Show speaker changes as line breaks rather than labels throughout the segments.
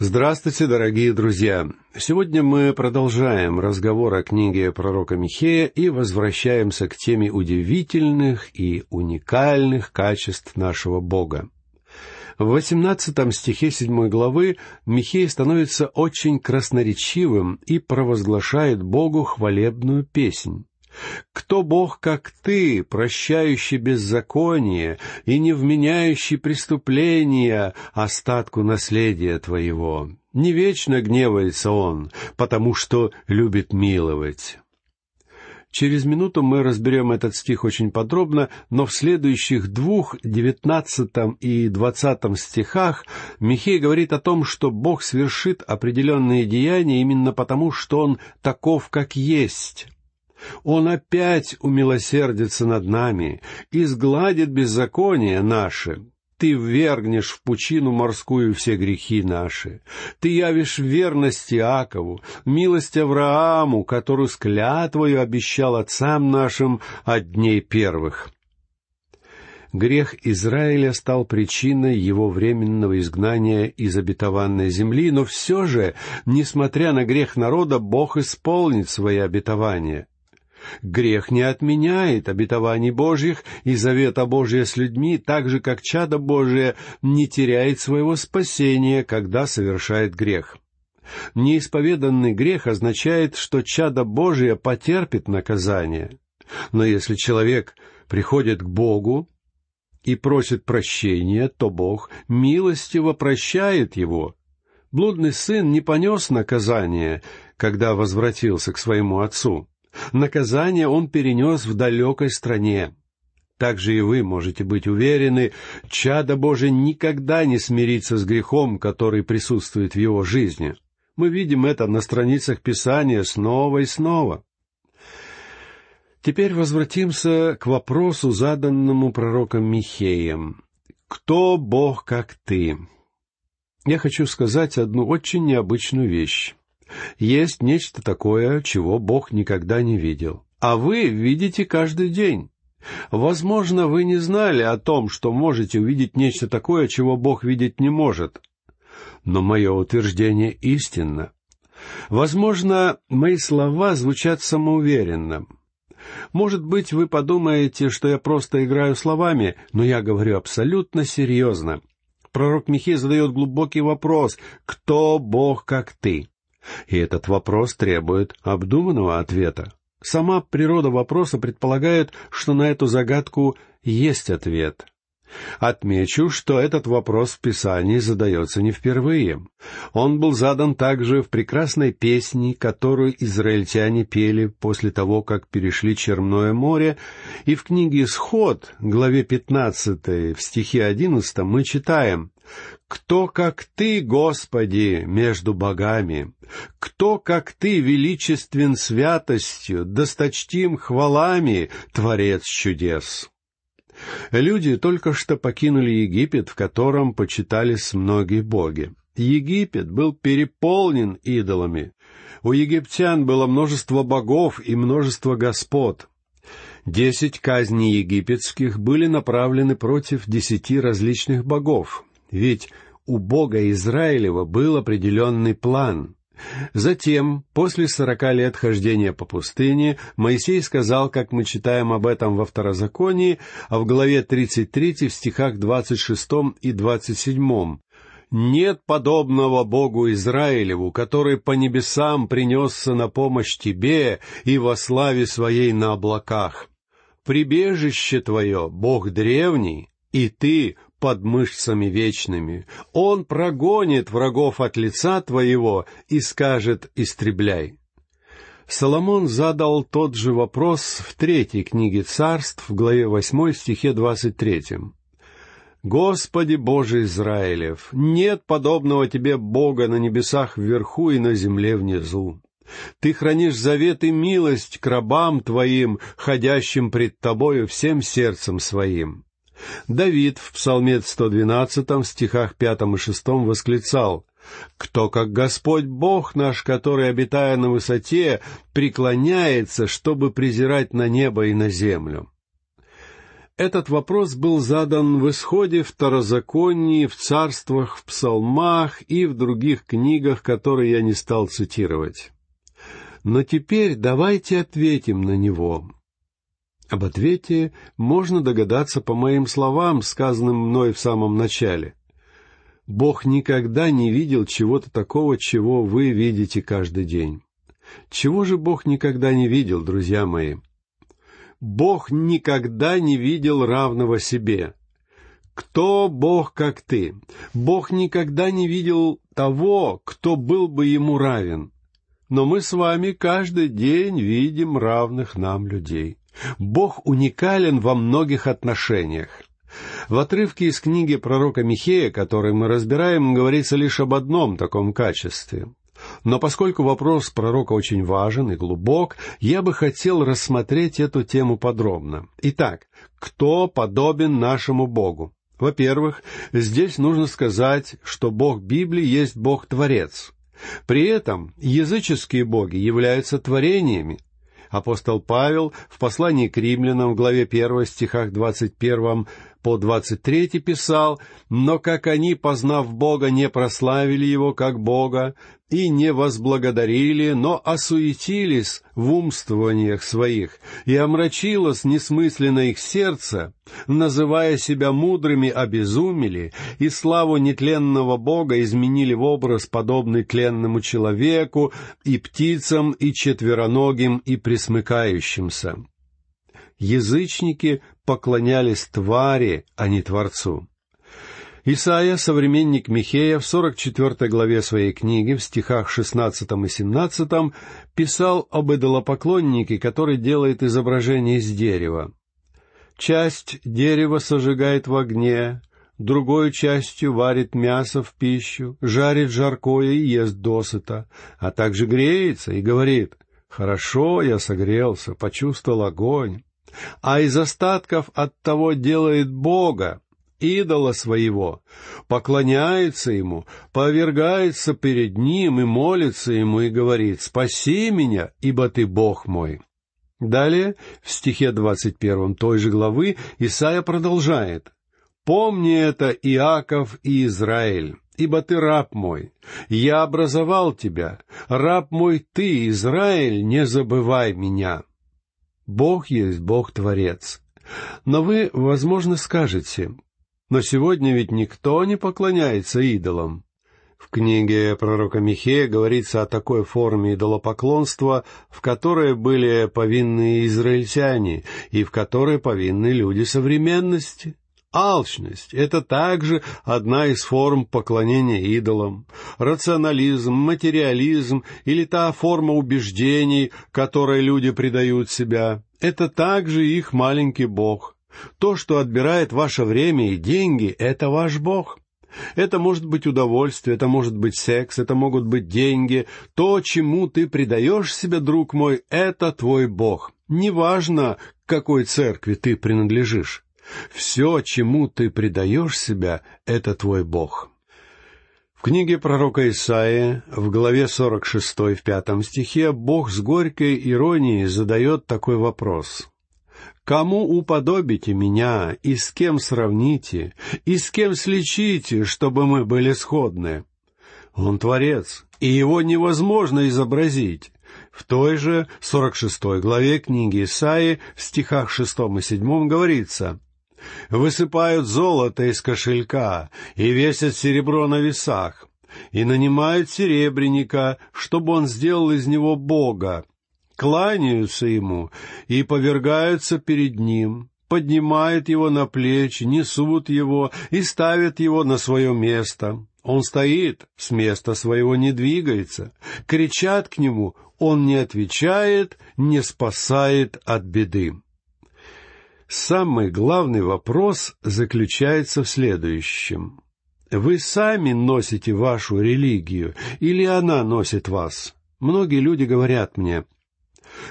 Здравствуйте, дорогие друзья! Сегодня мы продолжаем разговор о книге пророка Михея и возвращаемся к теме удивительных и уникальных качеств нашего Бога. В восемнадцатом стихе седьмой главы Михей становится очень красноречивым и провозглашает Богу хвалебную песнь. Кто Бог, как ты, прощающий беззаконие и не вменяющий преступления остатку наследия твоего? Не вечно гневается он, потому что любит миловать. Через минуту мы разберем этот стих очень подробно, но в следующих двух, девятнадцатом и двадцатом стихах Михей говорит о том, что Бог совершит определенные деяния именно потому, что Он таков, как есть. Он опять умилосердится над нами и сгладит беззаконие наше. Ты ввергнешь в пучину морскую все грехи наши. Ты явишь верность Иакову, милость Аврааму, которую с клятвою обещал отцам нашим от дней первых. Грех Израиля стал причиной его временного изгнания из обетованной земли, но все же, несмотря на грех народа, Бог исполнит свои обетования — Грех не отменяет обетований Божьих и завета Божия с людьми, так же, как чадо Божие не теряет своего спасения, когда совершает грех. Неисповеданный грех означает, что чадо Божие потерпит наказание. Но если человек приходит к Богу и просит прощения, то Бог милостиво прощает его. Блудный сын не понес наказание, когда возвратился к своему отцу. Наказание он перенес в далекой стране. Так же и вы можете быть уверены, чадо Божие никогда не смирится с грехом, который присутствует в его жизни. Мы видим это на страницах Писания снова и снова. Теперь возвратимся к вопросу, заданному пророком Михеем. «Кто Бог, как ты?» Я хочу сказать одну очень необычную вещь. Есть нечто такое, чего Бог никогда не видел. А вы видите каждый день. Возможно, вы не знали о том, что можете увидеть нечто такое, чего Бог видеть не может. Но мое утверждение истинно. Возможно, мои слова звучат самоуверенно. Может быть, вы подумаете, что я просто играю словами, но я говорю абсолютно серьезно. Пророк Михей задает глубокий вопрос «Кто Бог, как ты?» И этот вопрос требует обдуманного ответа. Сама природа вопроса предполагает, что на эту загадку есть ответ. Отмечу, что этот вопрос в Писании задается не впервые. Он был задан также в прекрасной песне, которую израильтяне пели после того, как перешли Черное море, и в книге «Исход», главе 15, в стихе 11 мы читаем «Кто, как Ты, Господи, между богами? Кто, как Ты, величествен святостью, досточтим хвалами, Творец чудес?» Люди только что покинули Египет, в котором почитались многие боги. Египет был переполнен идолами. У египтян было множество богов и множество господ. Десять казней египетских были направлены против десяти различных богов, ведь у Бога Израилева был определенный план. Затем, после сорока лет хождения по пустыне, Моисей сказал, как мы читаем об этом во Второзаконии, а в главе 33 в стихах 26 и 27, «Нет подобного Богу Израилеву, который по небесам принесся на помощь тебе и во славе своей на облаках. Прибежище твое, Бог древний, и ты под мышцами вечными. Он прогонит врагов от лица твоего и скажет «истребляй». Соломон задал тот же вопрос в третьей книге царств, в главе восьмой стихе двадцать третьем. «Господи Боже Израилев, нет подобного Тебе Бога на небесах вверху и на земле внизу. Ты хранишь завет и милость к рабам Твоим, ходящим пред Тобою всем сердцем своим. Давид в Псалме 112, в стихах 5 и 6 восклицал «Кто, как Господь Бог наш, который, обитая на высоте, преклоняется, чтобы презирать на небо и на землю?» Этот вопрос был задан в Исходе, Второзаконии, в Царствах, в Псалмах и в других книгах, которые я не стал цитировать. Но теперь давайте ответим на него. Об ответе можно догадаться по моим словам, сказанным мной в самом начале. Бог никогда не видел чего-то такого, чего вы видите каждый день. Чего же Бог никогда не видел, друзья мои? Бог никогда не видел равного себе. Кто Бог, как ты? Бог никогда не видел того, кто был бы ему равен. Но мы с вами каждый день видим равных нам людей. Бог уникален во многих отношениях. В отрывке из книги пророка Михея, который мы разбираем, говорится лишь об одном таком качестве. Но поскольку вопрос пророка очень важен и глубок, я бы хотел рассмотреть эту тему подробно. Итак, кто подобен нашему Богу? Во-первых, здесь нужно сказать, что Бог Библии есть Бог-творец. При этом языческие боги являются творениями. Апостол Павел в послании к римлянам в главе 1 стихах 21 по 23 писал, «Но как они, познав Бога, не прославили Его как Бога, и не возблагодарили, но осуетились в умствованиях своих, и омрачилось несмысленно их сердце, называя себя мудрыми, обезумели, и славу нетленного Бога изменили в образ, подобный тленному человеку, и птицам, и четвероногим, и присмыкающимся» язычники поклонялись твари, а не Творцу. Исаия, современник Михея, в 44 главе своей книги, в стихах 16 и 17, писал об идолопоклоннике, который делает изображение из дерева. «Часть дерева сожигает в огне, другой частью варит мясо в пищу, жарит жаркое и ест досыта, а также греется и говорит, «Хорошо, я согрелся, почувствовал огонь» а из остатков от того делает Бога, идола своего, поклоняется ему, повергается перед ним и молится ему и говорит «Спаси меня, ибо ты Бог мой». Далее, в стихе двадцать первом той же главы, Исаия продолжает «Помни это, Иаков и Израиль, ибо ты раб мой. Я образовал тебя. Раб мой ты, Израиль, не забывай меня». Бог есть Бог-творец. Но вы, возможно, скажете, но сегодня ведь никто не поклоняется идолам. В книге пророка Михея говорится о такой форме идолопоклонства, в которой были повинны израильтяне и в которой повинны люди современности. Алчность — это также одна из форм поклонения идолам. Рационализм, материализм или та форма убеждений, которой люди предают себя — это также их маленький бог. То, что отбирает ваше время и деньги — это ваш бог. Это может быть удовольствие, это может быть секс, это могут быть деньги. То, чему ты предаешь себя, друг мой, это твой Бог. Неважно, к какой церкви ты принадлежишь. Все, чему ты предаешь себя, это твой Бог. В книге пророка Исаии, в главе 46, в пятом стихе, Бог с горькой иронией задает такой вопрос. «Кому уподобите меня, и с кем сравните, и с кем сличите, чтобы мы были сходны?» Он Творец, и его невозможно изобразить. В той же 46 главе книги Исаии в стихах 6 и 7 говорится высыпают золото из кошелька и весят серебро на весах, и нанимают серебряника, чтобы он сделал из него Бога, кланяются ему и повергаются перед ним, поднимают его на плечи, несут его и ставят его на свое место. Он стоит, с места своего не двигается. Кричат к нему, он не отвечает, не спасает от беды. Самый главный вопрос заключается в следующем. Вы сами носите вашу религию или она носит вас? Многие люди говорят мне,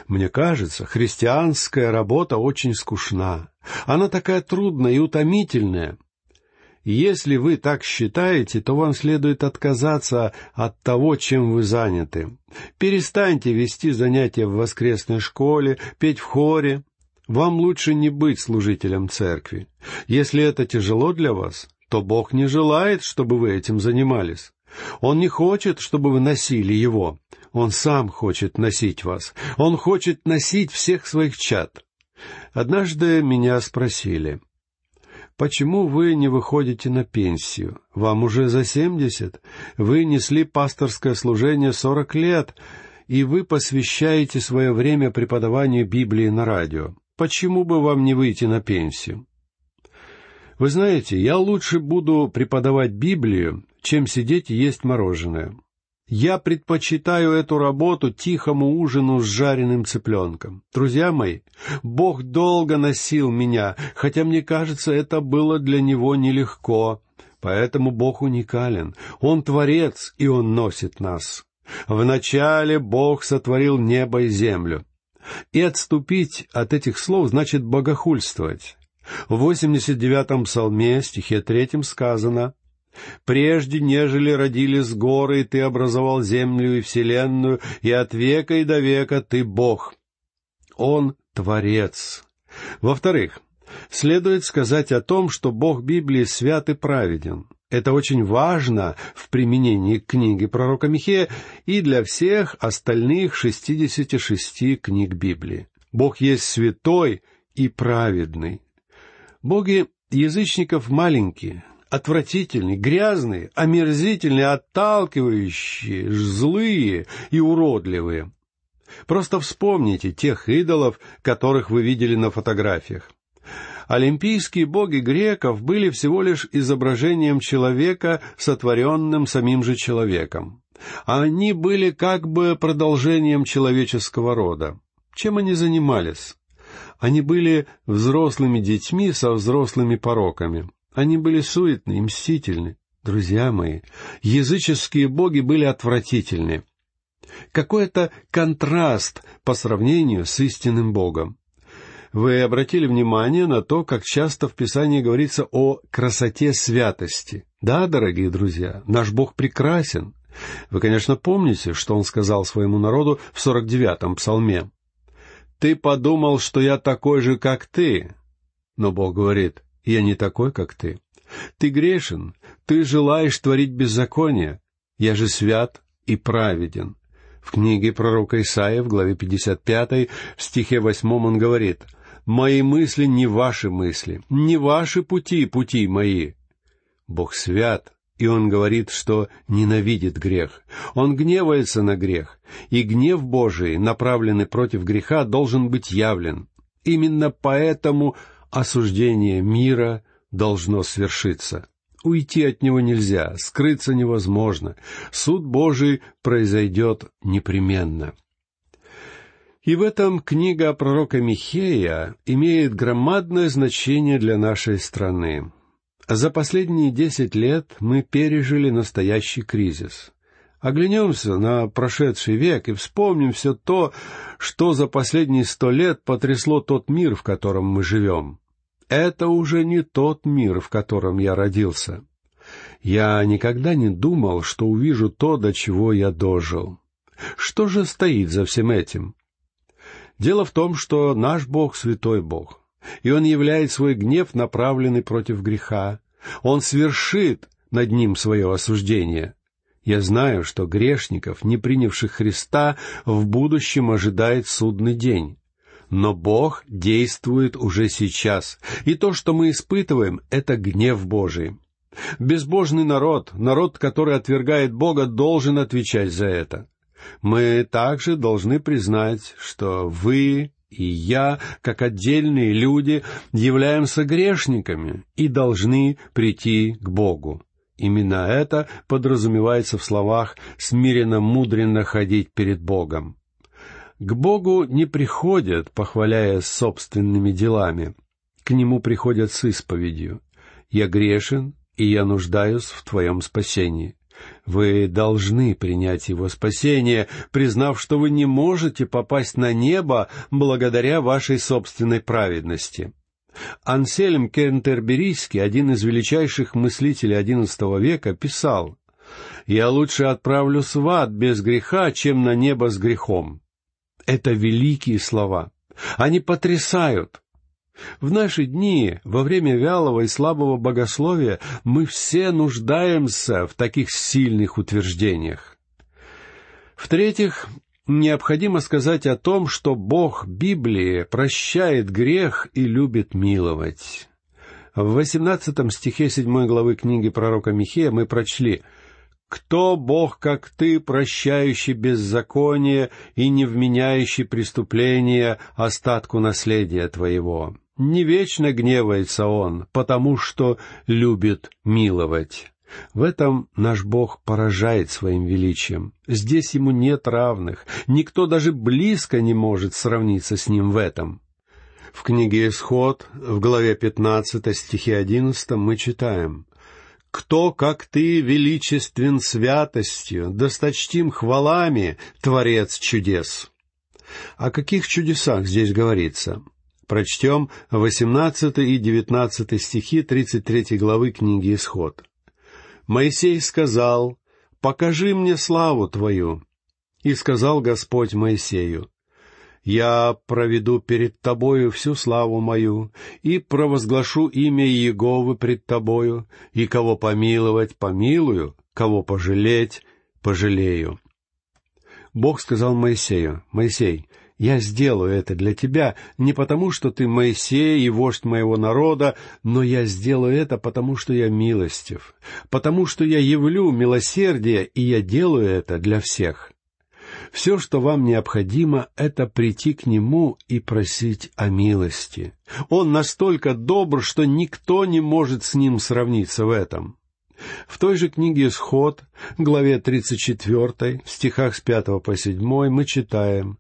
мне кажется, христианская работа очень скучна. Она такая трудная и утомительная. Если вы так считаете, то вам следует отказаться от того, чем вы заняты. Перестаньте вести занятия в воскресной школе, петь в хоре, Вам лучше не быть служителем церкви. Если это тяжело для вас, то Бог не желает, чтобы вы этим занимались. Он не хочет, чтобы вы носили его. Он сам хочет носить вас. Он хочет носить всех своих чад. Однажды меня спросили, «Почему вы не выходите на пенсию? Вам уже за семьдесят. Вы несли пасторское служение сорок лет, и вы посвящаете свое время преподаванию Библии на радио. Почему бы вам не выйти на пенсию?» Вы знаете, я лучше буду преподавать Библию, чем сидеть и есть мороженое. Я предпочитаю эту работу тихому ужину с жареным цыпленком. Друзья мои, Бог долго носил меня, хотя мне кажется, это было для Него нелегко. Поэтому Бог уникален. Он творец, и Он носит нас. Вначале Бог сотворил небо и землю. И отступить от этих слов значит богохульствовать. В 89-м псалме, стихе третьем сказано «Прежде, нежели родились горы, ты образовал землю и вселенную, и от века и до века ты Бог». Он — Творец. Во-вторых, следует сказать о том, что Бог Библии свят и праведен. Это очень важно в применении к книге пророка Михея и для всех остальных шестидесяти шести книг Библии. Бог есть святой и праведный. Боги язычников маленькие, отвратительные, грязные, омерзительные, отталкивающие, злые и уродливые. Просто вспомните тех идолов, которых вы видели на фотографиях. Олимпийские боги греков были всего лишь изображением человека, сотворенным самим же человеком. Они были как бы продолжением человеческого рода. Чем они занимались? Они были взрослыми детьми со взрослыми пороками. Они были суетны и мстительны. Друзья мои, языческие боги были отвратительны. Какой-то контраст по сравнению с истинным Богом. Вы обратили внимание на то, как часто в Писании говорится о красоте святости. Да, дорогие друзья, наш Бог прекрасен. Вы, конечно, помните, что Он сказал своему народу в 49-м псалме. Ты подумал, что я такой же, как ты. Но Бог говорит, я не такой, как ты. Ты грешен, ты желаешь творить беззаконие. Я же свят и праведен. В книге пророка Исаия в главе 55, в стихе 8 он говорит, «Мои мысли не ваши мысли, не ваши пути, пути мои». Бог свят, и он говорит, что ненавидит грех. Он гневается на грех, и гнев Божий, направленный против греха, должен быть явлен. Именно поэтому осуждение мира должно свершиться. Уйти от него нельзя, скрыться невозможно. Суд Божий произойдет непременно. И в этом книга пророка Михея имеет громадное значение для нашей страны. За последние десять лет мы пережили настоящий кризис. Оглянемся на прошедший век и вспомним все то, что за последние сто лет потрясло тот мир, в котором мы живем. Это уже не тот мир, в котором я родился. Я никогда не думал, что увижу то, до чего я дожил. Что же стоит за всем этим? Дело в том, что наш Бог — святой Бог и Он являет свой гнев, направленный против греха. Он свершит над ним свое осуждение. Я знаю, что грешников, не принявших Христа, в будущем ожидает судный день. Но Бог действует уже сейчас, и то, что мы испытываем, — это гнев Божий. Безбожный народ, народ, который отвергает Бога, должен отвечать за это. Мы также должны признать, что вы и я, как отдельные люди, являемся грешниками и должны прийти к Богу. Именно это подразумевается в словах «смиренно мудренно ходить перед Богом». К Богу не приходят, похваляясь собственными делами. К Нему приходят с исповедью. «Я грешен, и я нуждаюсь в Твоем спасении». Вы должны принять его спасение, признав, что вы не можете попасть на небо благодаря вашей собственной праведности. Ансельм Кентерберийский, один из величайших мыслителей XI века, писал «Я лучше отправлюсь в ад без греха, чем на небо с грехом». Это великие слова. Они потрясают. В наши дни, во время вялого и слабого богословия, мы все нуждаемся в таких сильных утверждениях. В-третьих, необходимо сказать о том, что Бог Библии прощает грех и любит миловать. В восемнадцатом стихе седьмой главы книги пророка Михея мы прочли «Кто Бог, как ты, прощающий беззаконие и не вменяющий преступления остатку наследия твоего?» Не вечно гневается Он, потому что любит миловать. В этом наш Бог поражает своим величием. Здесь ему нет равных. Никто даже близко не может сравниться с ним в этом. В книге «Исход» в главе 15 стихе 11 мы читаем «Кто, как ты, величествен святостью, досточтим хвалами, Творец чудес». О каких чудесах здесь говорится? Прочтем 18 и 19 стихи 33 главы книги «Исход». Моисей сказал, «Покажи мне славу Твою». И сказал Господь Моисею, «Я проведу перед Тобою всю славу мою, и провозглашу имя Иеговы пред Тобою, и кого помиловать, помилую, кого пожалеть, пожалею». Бог сказал Моисею, «Моисей, я сделаю это для тебя не потому, что ты Моисей и вождь моего народа, но я сделаю это потому, что я милостив, потому что я явлю милосердие, и я делаю это для всех. Все, что вам необходимо, это прийти к Нему и просить о милости. Он настолько добр, что никто не может с Ним сравниться в этом. В той же книге «Исход», главе 34, в стихах с 5 по 7 мы читаем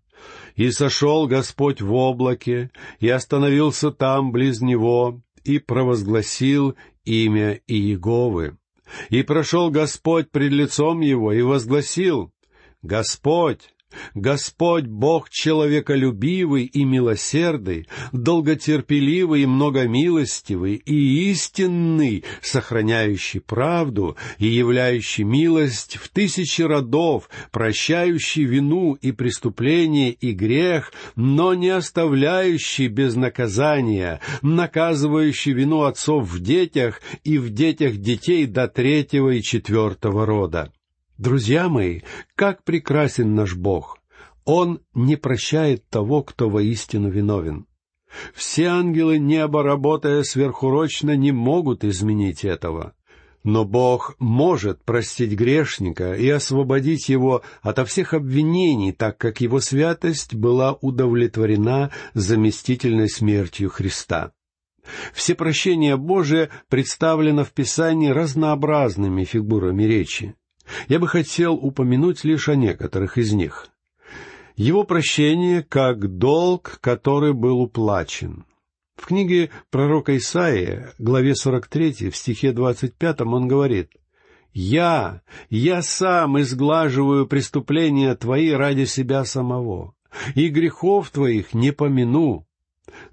и сошел Господь в облаке, и остановился там близ него, и провозгласил имя Иеговы. И прошел Господь пред лицом его, и возгласил, «Господь, Господь Бог человеколюбивый и милосердный, долготерпеливый и многомилостивый и истинный, сохраняющий правду и являющий милость в тысячи родов, прощающий вину и преступление и грех, но не оставляющий без наказания, наказывающий вину отцов в детях и в детях детей до третьего и четвертого рода. Друзья мои, как прекрасен наш Бог! Он не прощает того, кто воистину виновен. Все ангелы неба, работая сверхурочно, не могут изменить этого. Но Бог может простить грешника и освободить его ото всех обвинений, так как его святость была удовлетворена заместительной смертью Христа. Все прощения Божие представлено в Писании разнообразными фигурами речи. Я бы хотел упомянуть лишь о некоторых из них. Его прощение как долг, который был уплачен. В книге пророка Исаия, главе 43, в стихе 25, он говорит, «Я, я сам изглаживаю преступления твои ради себя самого, и грехов твоих не помяну».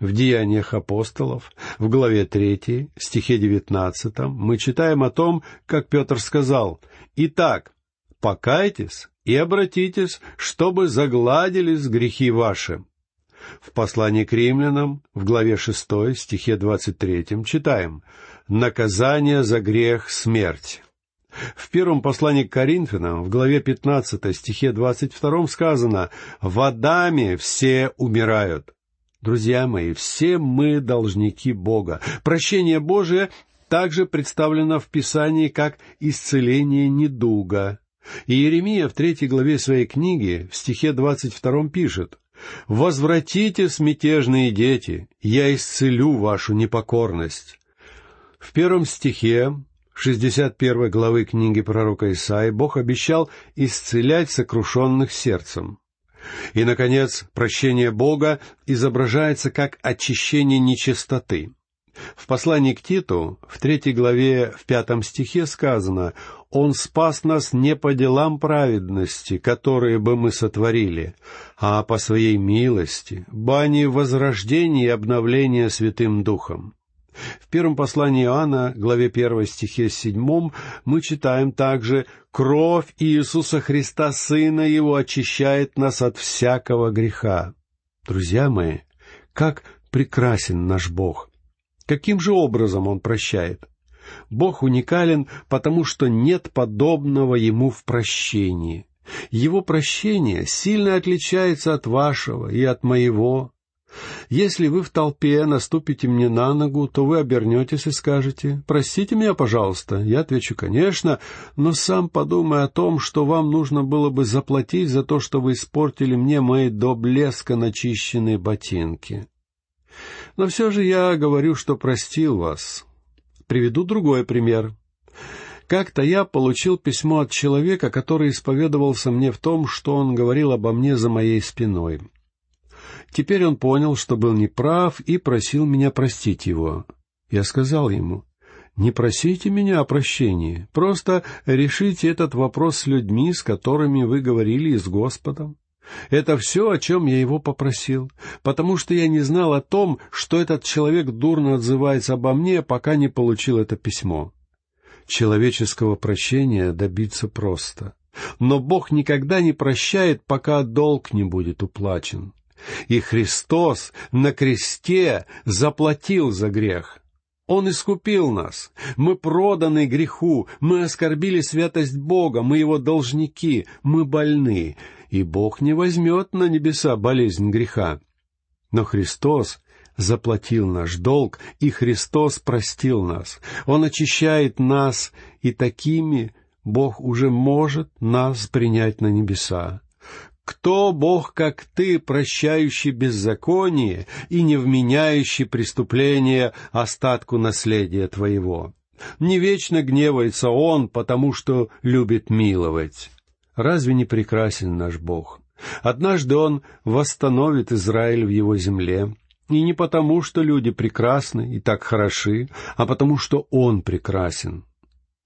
В Деяниях апостолов, в главе 3, стихе 19, мы читаем о том, как Петр сказал, «Итак, покайтесь и обратитесь, чтобы загладились грехи ваши». В послании к римлянам, в главе 6, стихе 23, читаем «Наказание за грех — смерть». В первом послании к Коринфянам, в главе 15, стихе 22 сказано «В Адаме все умирают». Друзья мои, все мы должники Бога. Прощение Божие также представлено в Писании как исцеление недуга. И Иеремия в третьей главе своей книги, в стихе двадцать втором пишет, «Возвратитесь, мятежные дети, я исцелю вашу непокорность». В первом стихе шестьдесят первой главы книги пророка Исаи Бог обещал исцелять сокрушенных сердцем. И, наконец, прощение Бога изображается как очищение нечистоты. В послании к Титу, в третьей главе, в пятом стихе сказано «Он спас нас не по делам праведности, которые бы мы сотворили, а по своей милости, бани возрождения и обновления Святым Духом». В первом послании Иоанна, главе 1 стихе 7, мы читаем также «Кровь Иисуса Христа, Сына Его, очищает нас от всякого греха». Друзья мои, как прекрасен наш Бог. Каким же образом Он прощает? Бог уникален, потому что нет подобного Ему в прощении. Его прощение сильно отличается от вашего и от моего. Если вы в толпе наступите мне на ногу, то вы обернетесь и скажете, «Простите меня, пожалуйста». Я отвечу, «Конечно», но сам подумай о том, что вам нужно было бы заплатить за то, что вы испортили мне мои до блеска начищенные ботинки. Но все же я говорю, что простил вас. Приведу другой пример. Как-то я получил письмо от человека, который исповедовался мне в том, что он говорил обо мне за моей спиной. Теперь он понял, что был неправ, и просил меня простить его. Я сказал ему, «Не просите меня о прощении, просто решите этот вопрос с людьми, с которыми вы говорили и с Господом. Это все, о чем я его попросил, потому что я не знал о том, что этот человек дурно отзывается обо мне, пока не получил это письмо. Человеческого прощения добиться просто. Но Бог никогда не прощает, пока долг не будет уплачен. И Христос на кресте заплатил за грех. Он искупил нас. Мы проданы греху, мы оскорбили святость Бога, мы его должники, мы больны, и Бог не возьмет на небеса болезнь греха. Но Христос заплатил наш долг, и Христос простил нас. Он очищает нас, и такими Бог уже может нас принять на небеса. Кто Бог, как ты, прощающий беззаконие и не вменяющий преступление остатку наследия твоего? Не вечно гневается Он, потому что любит миловать. Разве не прекрасен наш Бог? Однажды Он восстановит Израиль в его земле, и не потому, что люди прекрасны и так хороши, а потому, что Он прекрасен.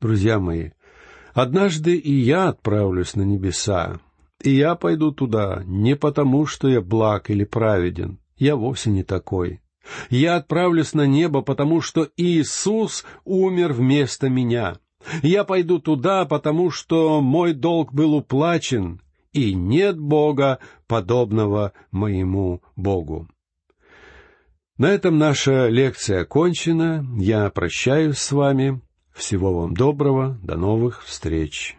Друзья мои, однажды и я отправлюсь на небеса, и я пойду туда не потому, что я благ или праведен, я вовсе не такой. Я отправлюсь на небо, потому что Иисус умер вместо меня. Я пойду туда, потому что мой долг был уплачен, и нет Бога, подобного моему Богу. На этом наша лекция окончена. Я прощаюсь с вами. Всего вам доброго. До новых встреч.